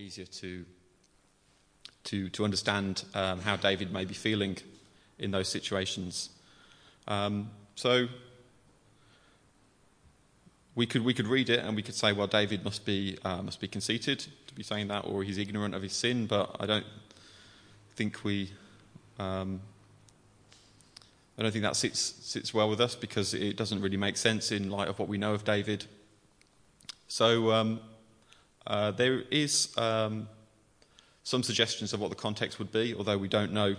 easier to to to understand um, how David may be feeling in those situations. Um, so we could we could read it and we could say, well, David must be uh, must be conceited to be saying that, or he's ignorant of his sin. But I don't think we. Um, I don't think that sits sits well with us because it doesn't really make sense in light of what we know of David. So um, uh, there is um, some suggestions of what the context would be, although we don't know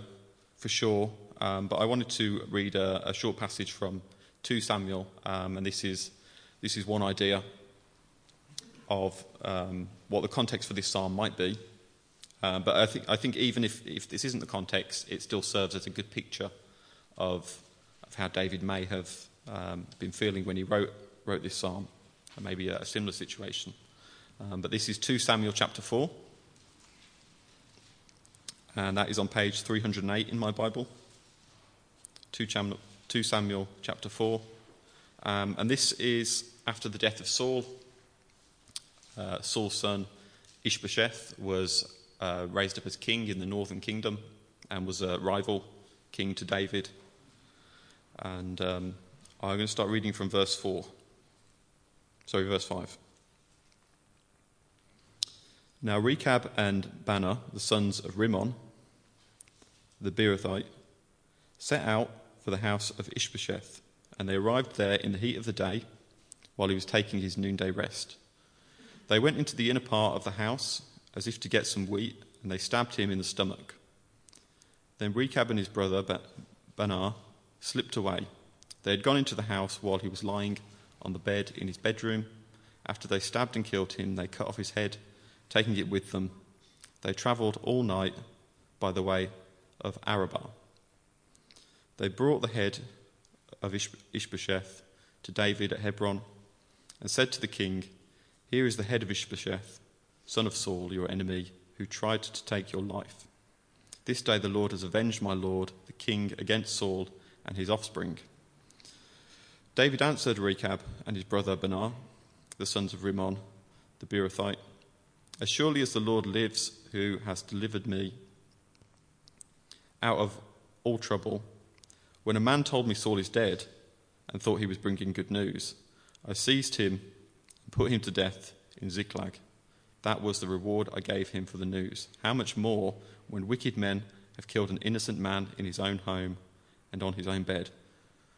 for sure. Um, but I wanted to read a, a, short passage from 2 Samuel, um, and this is this is one idea of um, what the context for this psalm might be. Uh, but I think, I think even if, if this isn't the context, it still serves as a good picture of, of how David may have um, been feeling when he wrote, wrote this psalm, and maybe a, a similar situation. Um, but this is 2 Samuel chapter 4, and that is on page 308 in my Bible. 2 Samuel, 2 Samuel chapter 4. Um, and this is after the death of Saul, uh, Saul's son Ishbosheth was uh, raised up as king in the northern kingdom and was a rival king to David. And um, I'm going to start reading from verse 4. Sorry, verse 5. Now, Rechab and Baanah, the sons of Rimmon, the Beerothite, set out for the house of Ishbosheth, and they arrived there in the heat of the day while he was taking his noonday rest. They went into the inner part of the house as if to get some wheat, and they stabbed him in the stomach. Then Rechab and his brother Baanah slipped away. They had gone into the house while he was lying on the bed in his bedroom. After they stabbed and killed him, they cut off his head, taking it with them. They travelled all night by the way of Arabah. They brought the head of Ishbosheth to David at Hebron and said to the king, Here is the head of Ishbosheth, son of Saul, your enemy, who tried to take your life. This day the Lord has avenged my lord, the king, against Saul and his offspring. David answered Rechab and his brother Baanah, the sons of Rimmon, the Beerothite, As surely as the Lord lives, who has delivered me out of all trouble, when a man told me Saul is dead and thought he was bringing good news, I seized him and put him to death in Ziklag. That was the reward I gave him for the news. How much more when wicked men have killed an innocent man in his own home and on his own bed?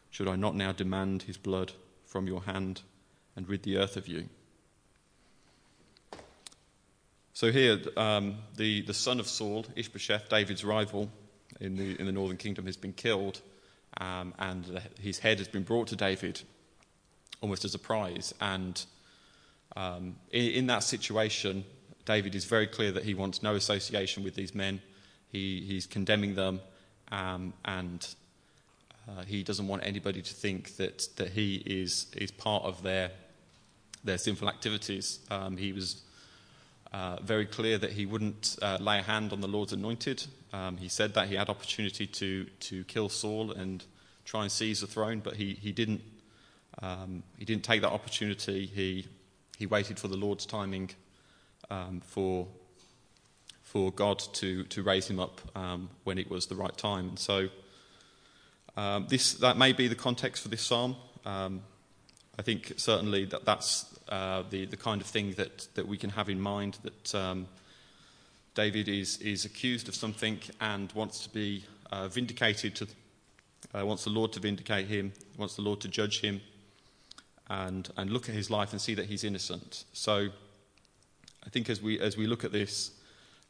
Should I not now demand his blood from your hand and rid the earth of you? So here, um, the, the son of Saul, Ishbosheth, David's rival in the, in the northern kingdom, has been killed, um, and his head has been brought to David almost as a prize. And um, in, in, that situation, David is very clear that he wants no association with these men. He, he's condemning them, um, and uh, he doesn't want anybody to think that, that he is, is part of their, their sinful activities. Um, he was uh, very clear that he wouldn't uh, lay a hand on the Lord's anointed. Um, he said that he had opportunity to, to kill Saul and try and seize the throne, but he, he didn't um, he didn't take that opportunity. He, he waited for the Lord's timing um, for, for God to, to raise him up um, when it was the right time. And so um, this, that may be the context for this psalm. Um, I think certainly that that's uh, the, the kind of thing that, that we can have in mind that um, David is, is accused of something and wants to be uh, vindicated, to, uh, wants the Lord to vindicate him, wants the Lord to judge him and, and look at his life and see that he's innocent. So I think as we, as we look at this,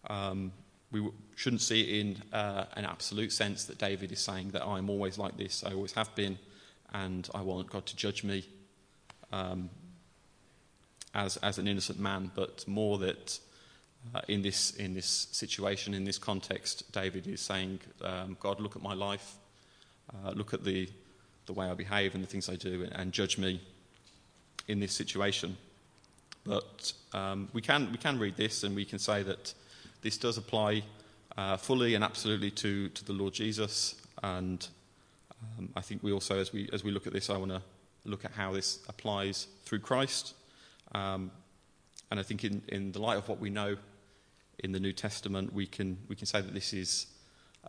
um, we shouldn't see it in uh, an absolute sense that David is saying that I'm always like this, I always have been, and I want God to judge me um, as, as an innocent man, but more that uh, in, this, in this situation, in this context, David is saying, um, God, look at my life, uh, look at the, the way I behave and the things I do, and, and judge me in this situation. But um, we, can, we can read this and we can say that this does apply uh, fully and absolutely to, to the Lord Jesus. And um, I think we also, as we, as we look at this, I want to look at how this applies through Christ. Um, and I think, in, in the light of what we know in the New Testament, we can, we can say that this is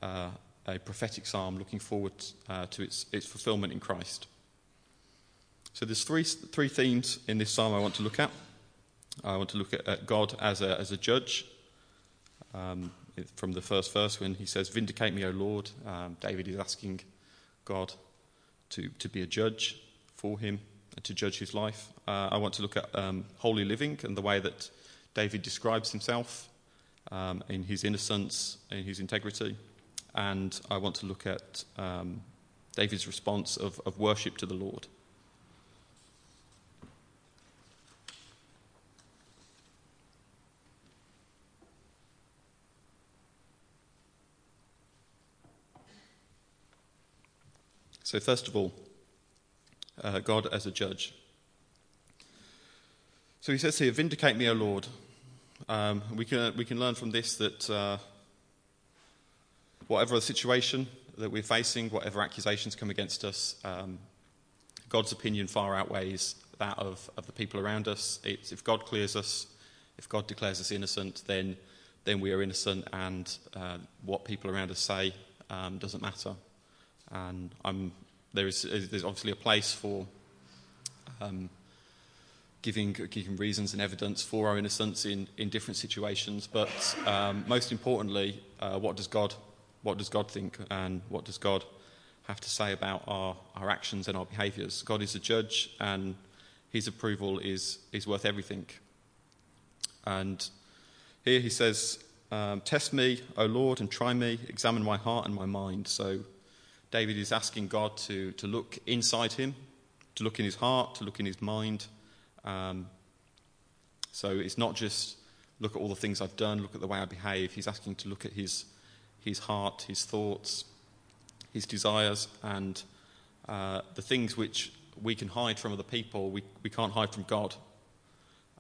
uh, a prophetic psalm looking forward uh, to its, its fulfillment in Christ. So there's three, three themes in this psalm I want to look at. I want to look at, at God as a, as a judge. Um, from the first verse when he says, Vindicate me, O Lord. Um, David is asking God to, to be a judge for him and to judge his life. Uh, I want to look at um, holy living and the way that David describes himself um, in his innocence, in his integrity. And I want to look at um, David's response of, of worship to the Lord. So, first of all, uh, God as a judge. So he says here, Vindicate me, O Lord. Um, we, can, we can learn from this that uh, whatever the situation that we're facing, whatever accusations come against us, um, God's opinion far outweighs that of, of the people around us. It's, if God clears us, if God declares us innocent, then, then we are innocent, and uh, what people around us say um, doesn't matter. And there is there's obviously a place for um, giving, giving reasons and evidence for our innocence in, in different situations. But um, most importantly, uh, what does God what does God think, and what does God have to say about our, our actions and our behaviours? God is a judge, and His approval is is worth everything. And here He says, um, "Test me, O Lord, and try me. Examine my heart and my mind." So David is asking God to, to look inside him, to look in his heart, to look in his mind. Um, so it's not just look at all the things I've done, look at the way I behave. He's asking to look at his, his heart, his thoughts, his desires, and uh, the things which we can hide from other people, we, we can't hide from God.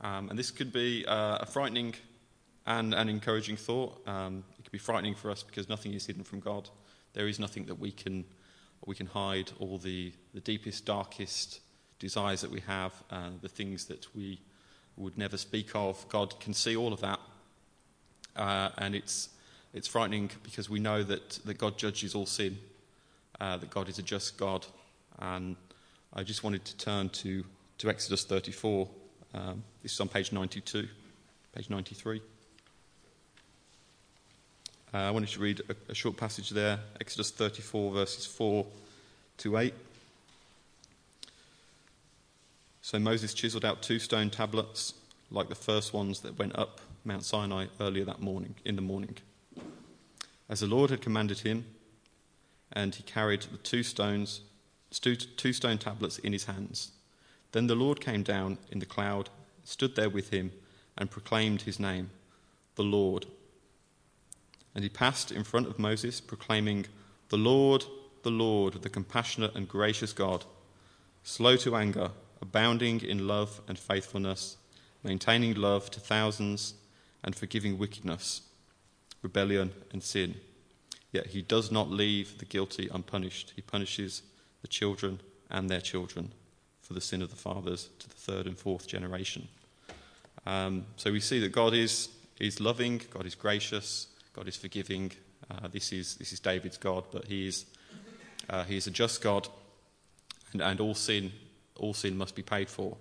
Um, and this could be uh, a frightening and an encouraging thought. Um, it could be frightening for us because nothing is hidden from God. There is nothing that we can, we can hide, all the, the deepest, darkest desires that we have, uh, the things that we would never speak of. God can see all of that. Uh, and it's, it's frightening because we know that, that God judges all sin, uh, that God is a just God. And I just wanted to turn to, to Exodus 34. Um, this is on page 92, page 93. Uh, I wanted to read a, a short passage there, Exodus 34, verses 4 to 8. So Moses chiseled out two stone tablets, like the first ones that went up Mount Sinai earlier that morning, in the morning. As the Lord had commanded him, and he carried the two stones, two stone tablets in his hands. Then the Lord came down in the cloud, stood there with him, and proclaimed his name, the Lord, and he passed in front of Moses, proclaiming, The Lord, the Lord, the compassionate and gracious God, slow to anger, abounding in love and faithfulness, maintaining love to thousands, and forgiving wickedness, rebellion, and sin. Yet he does not leave the guilty unpunished. He punishes the children and their children for the sin of the fathers to the third and fourth generation. Um, so we see that God is, is loving, God is gracious, God is forgiving. Uh, this, is, this is David's God, but he is, uh, he is a just God, and, and all, sin, all sin must be paid for.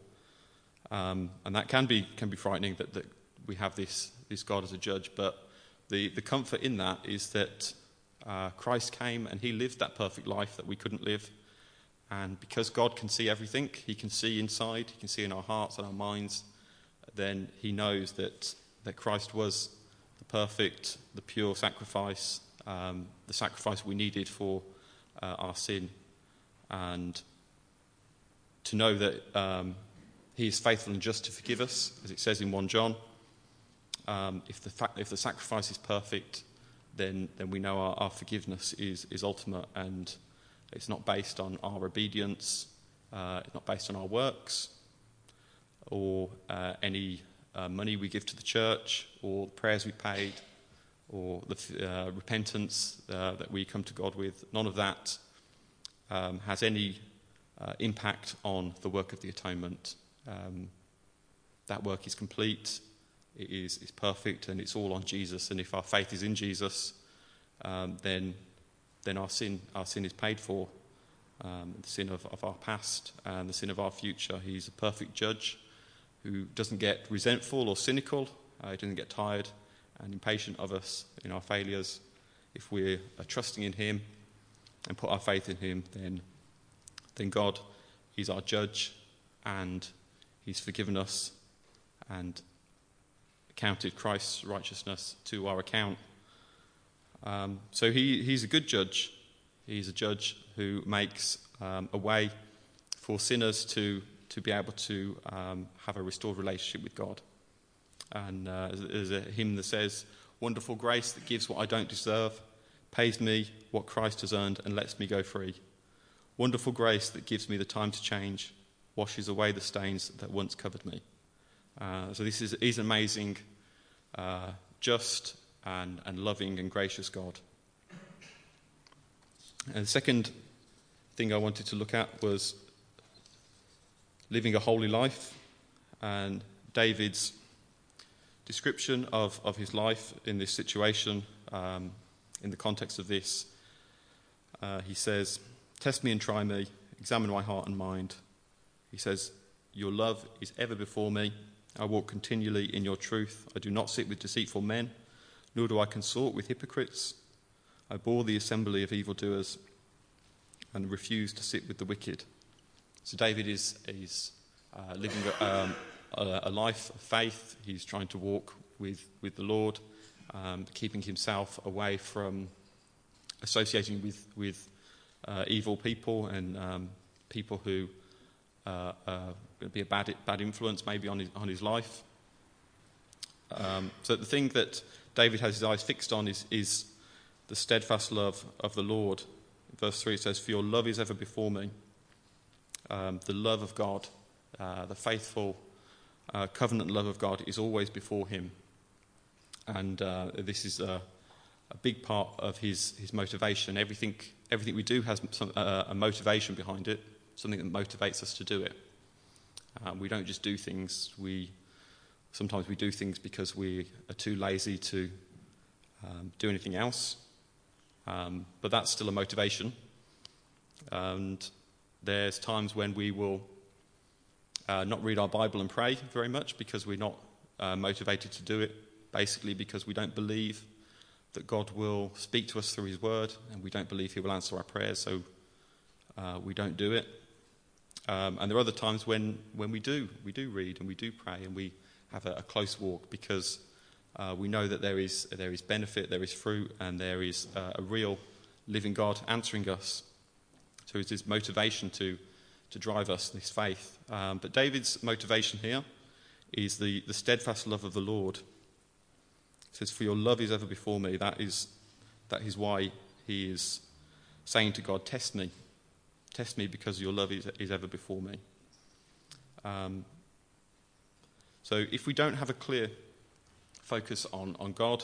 Um, and that can be, can be frightening that, that we have this, this God as a judge, but the, the comfort in that is that uh, Christ came and he lived that perfect life that we couldn't live. And because God can see everything, he can see inside, he can see in our hearts and our minds, then he knows that, that Christ was the perfect, the pure sacrifice, um, the sacrifice we needed for uh, our sin, and to know that um, He is faithful and just to forgive us, as it says in 1 John. Um, if, the fa- if the sacrifice is perfect, then, then we know our, our forgiveness is, is ultimate and it's not based on our obedience, uh, it's not based on our works or uh, any uh, money we give to the church, or the prayers we paid, or the uh, repentance uh, that we come to God with, none of that um, has any uh, impact on the work of the atonement. Um, that work is complete, it is, perfect and it's all on Jesus. And if our faith is in Jesus, um, then, then our, sin, our sin is paid for. Um, the sin of, of our past and the sin of our future. He's a perfect judge who doesn't get resentful or cynical, uh, he doesn't get tired and impatient of us in our failures. If we're trusting in Him and put our faith in Him, then, then God is our judge and He's forgiven us and counted Christ's righteousness to our account. Um, so he, he's a good judge. He's a judge who makes um, a way for sinners to, to be able to um, have a restored relationship with God. And uh, there's a hymn that says, Wonderful grace that gives what I don't deserve, pays me what Christ has earned, and lets me go free. Wonderful grace that gives me the time to change, washes away the stains that once covered me. Uh, so this is, is amazing, uh, just and, and loving and gracious God. And the second thing I wanted to look at was living a holy life and David's description of, of his life in this situation, um, in the context of this. Uh, he says, Test me and try me, examine my heart and mind. He says, Your love is ever before me. I walk continually in your truth. I do not sit with deceitful men, nor do I consort with hypocrites. I bore the assembly of evildoers and refuse to sit with the wicked. So David is, is uh, living um, a, a, life of faith. He's trying to walk with, with the Lord, um, keeping himself away from associating with, with uh, evil people and um, people who uh, uh, be a bad, bad influence maybe on his, on his life. Um, so the thing that David has his eyes fixed on is, is the steadfast love of the Lord. Verse 3 says, For your love is ever before me. Um, the love of God, uh, the faithful uh, covenant love of God is always before him. And uh, this is a, a, big part of his, his motivation. Everything, everything we do has some, uh, a motivation behind it something that motivates us to do it. Um, we don't just do things. We sometimes we do things because we are too lazy to um, do anything else. Um, but that's still a motivation. And there's times when we will uh, not read our Bible and pray very much because we're not uh, motivated to do it, basically because we don't believe that God will speak to us through His Word, and we don't believe He will answer our prayers, so uh, we don't do it. Um, and there are other times when, when we do, we do read and we do pray and we have a, a close walk because uh, we know that there is, there is benefit, there is fruit, and there is uh, a real living God answering us. So it's this motivation to, to drive us, this faith. Um, but David's motivation here is the, the steadfast love of the Lord. Says, For your love is ever before me. That is, that is why he is saying to God, Test me. Test me because your love is, is ever before me. Um, so if we don't have a clear focus on, on God,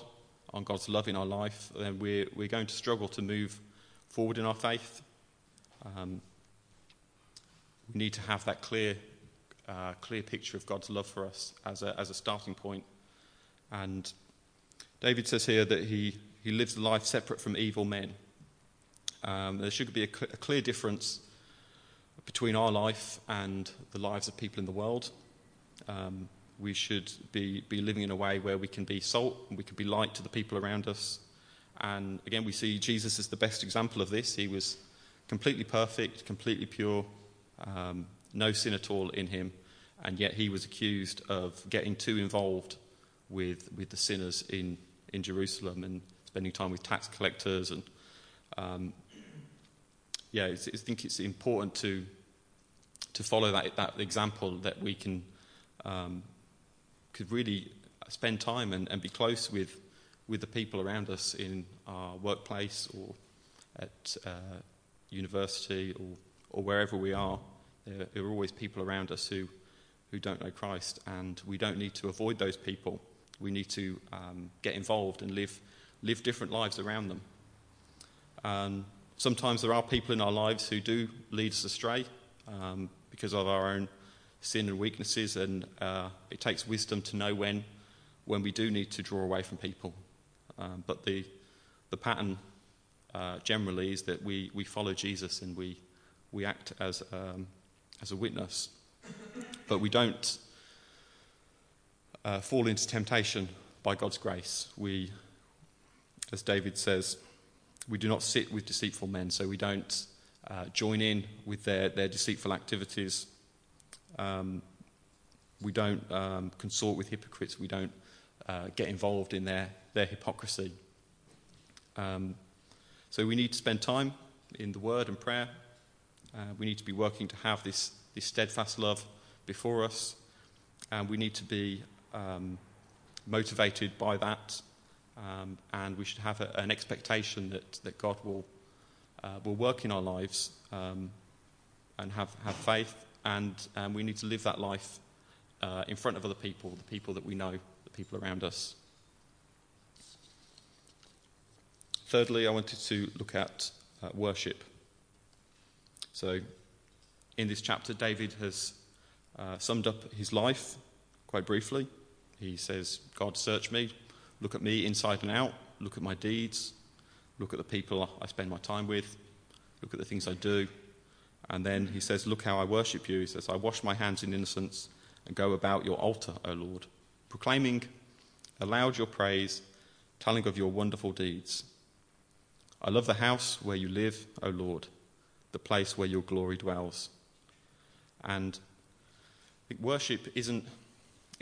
on God's love in our life, then we're, we're going to struggle to move forward in our faith. Um, we need to have that clear, uh, clear picture of God's love for us as a, as a starting point. And David says here that he, he lives a life separate from evil men. Um, there should be a, cl- a, clear difference between our life and the lives of people in the world. Um, we should be, be living in a way where we can be salt and we can be light to the people around us. And again, we see Jesus as the best example of this. He was completely perfect, completely pure, um, no sin at all in him, and yet he was accused of getting too involved with, with the sinners in, in Jerusalem and spending time with tax collectors and um, yeah, I think it's important to to follow that that example that we can um, could really spend time and, and be close with with the people around us in our workplace or at uh, university or or wherever we are. There, there are always people around us who who don't know Christ, and we don't need to avoid those people. We need to um, get involved and live live different lives around them. Um, Sometimes there are people in our lives who do lead us astray um, because of our own sin and weaknesses, and uh, it takes wisdom to know when, when we do need to draw away from people. Um, but the, the pattern uh, generally is that we, we follow Jesus and we, we act as, um, as a witness. But we don't uh, fall into temptation by God's grace. We, as David says, we do not sit with deceitful men, so we don't uh, join in with their, their deceitful activities. Um, we don't um, consort with hypocrites. We don't uh, get involved in their, their hypocrisy. Um, so we need to spend time in the Word and prayer. Uh, we need to be working to have this, this steadfast love before us. And we need to be um, motivated by that. Um, and we should have a, an expectation that, that God will, uh, will work in our lives um, and have, have faith. And, we need to live that life uh, in front of other people, the people that we know, the people around us. Thirdly, I wanted to look at uh, worship. So, in this chapter, David has uh, summed up his life quite briefly. He says, God, search me, look at me inside and out, look at my deeds, look at the people I spend my time with, look at the things I do. And then he says, Look how I worship you. He says, I wash my hands in innocence and go about your altar, O Lord, proclaiming aloud your praise, telling of your wonderful deeds. I love the house where you live, O Lord, the place where your glory dwells. And worship isn't,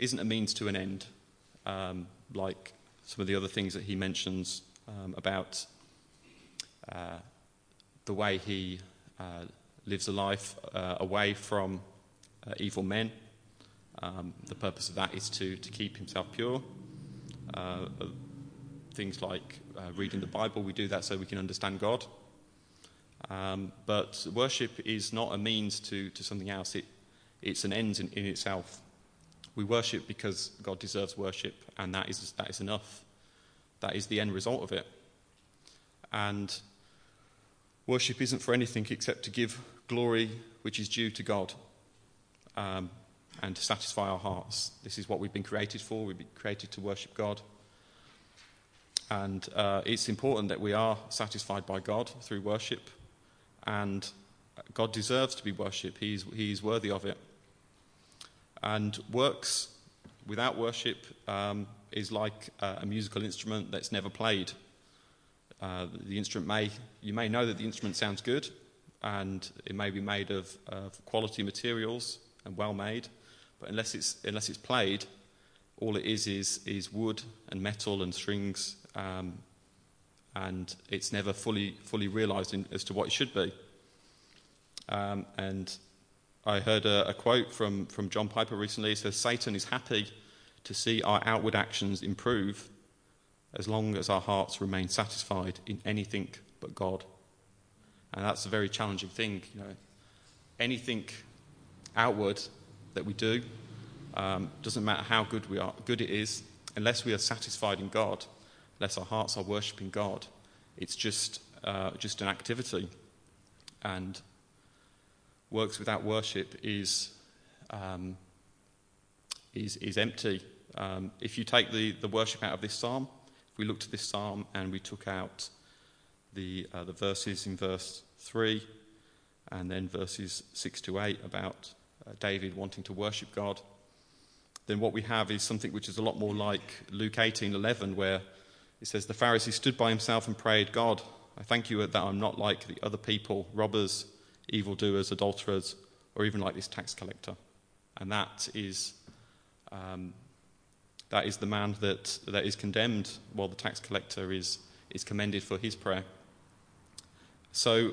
isn't a means to an end, um, like some of the other things that he mentions um, about uh, the way he uh, lives a life uh, away from uh, evil men. Um, the purpose of that is to, to keep himself pure. Uh, things like uh, reading the Bible, we do that so we can understand God. Um, but worship is not a means to, to something else, it, it's an end in, in itself. We worship because God deserves worship, and that is, that is enough. That is the end result of it. And worship isn't for anything except to give glory which is due to God. Um, and to satisfy our hearts. This is what we've been created for. We've been created to worship God. And uh, it's important that we are satisfied by God through worship. And God deserves to be worshipped, He's, he's worthy of it. And works without worship um, is like uh, a musical instrument that's never played. Uh, the instrument may, you may know that the instrument sounds good, and it may be made of, of quality materials and well made, but unless it's, unless it's played, all it is is, is wood and metal and strings, um, and it's never fully, fully realized in, as to what it should be. Um, and I heard a, a, quote from, from John Piper recently. It says, Satan is happy to see our outward actions improve as long as our hearts remain satisfied in anything but God. And that's a very challenging thing. You know, anything outward that we do. Um, doesn't matter how good we are, good it is, unless we are satisfied in God, unless our hearts are worshipping God, it's just uh, just an activity. And works without worship is um, is is empty. Um, if you take the, the worship out of this psalm, if we looked at this psalm and we took out the uh, the verses in verse three and then verses six to eight about uh, David wanting to worship God, then what we have is something which is a lot more like Luke 18:11, where it says, "The Pharisee stood by himself and prayed, God, I thank you that I'm not like the other people, robbers, evildoers, adulterers, or even like this tax collector." And that is um, that is the man that, that is condemned, while the tax collector is, is commended for his prayer. So,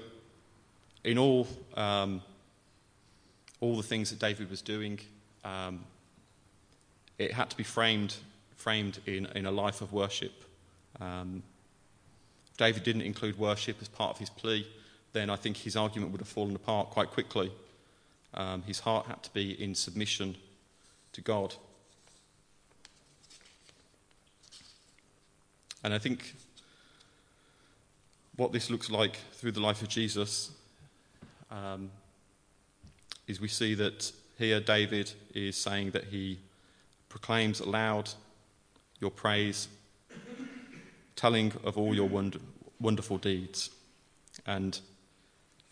in all um, all the things that David was doing, um, it had to be framed, framed in, in a life of worship. Um, David didn't include worship as part of his plea, then I think his argument would have fallen apart quite quickly. Um, his heart had to be in submission to God. And I think what this looks like through the life of Jesus um, is we see that here David is saying that he proclaims aloud your praise, telling of all your wonder, wonderful deeds. And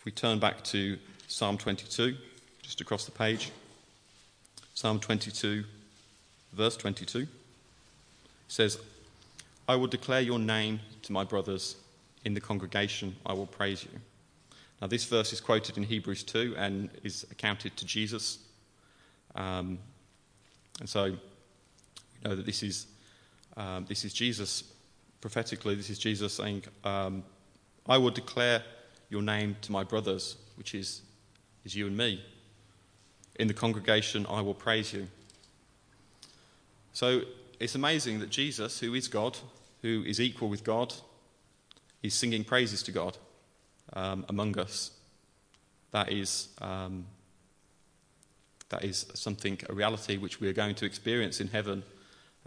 we turn back to Psalm 22, just across the page, Psalm 22, verse 22 says, I will declare your name to my brothers. In the congregation, I will praise you. Now, this verse is quoted in Hebrews 2 and is accounted to Jesus. Um, and so, you know that this is, um, this is Jesus, prophetically, this is Jesus saying, um, I will declare your name to my brothers, which is, is you and me. In the congregation, I will praise you. So it's amazing that Jesus, who is God, who is equal with God, is singing praises to God um, among us. That is, um, that is something, a reality which we are going to experience in heaven.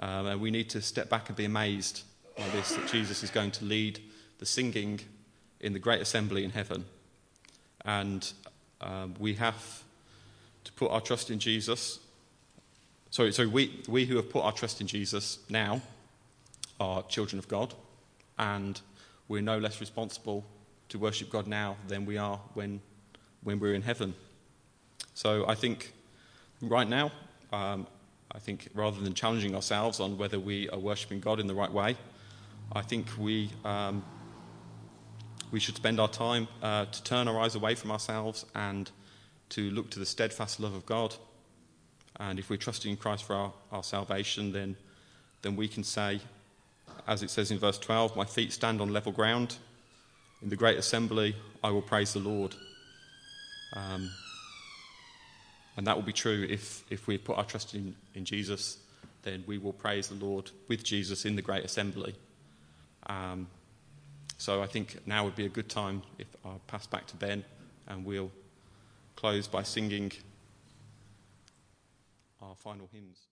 Um, and we need to step back and be amazed by this that Jesus is going to lead the singing in the great assembly in heaven. And um, we have to put our trust in Jesus. Sorry, so we, we who have put our trust in Jesus now are children of God, and we're no less responsible to worship God now than we are when, when we're in heaven. So I think right now, um, I think rather than challenging ourselves on whether we are worshipping God in the right way, I think we, um, we should spend our time uh, to turn our eyes away from ourselves and to look to the steadfast love of God. And if we're trusting in Christ for our, our salvation, then, then we can say, as it says in verse 12, My feet stand on level ground. In the great assembly, I will praise the Lord. Um, and that will be true if, if we put our trust in, in Jesus, then we will praise the Lord with Jesus in the great assembly. Um, so I think now would be a good time if I pass back to Ben and we'll close by singing our final hymns.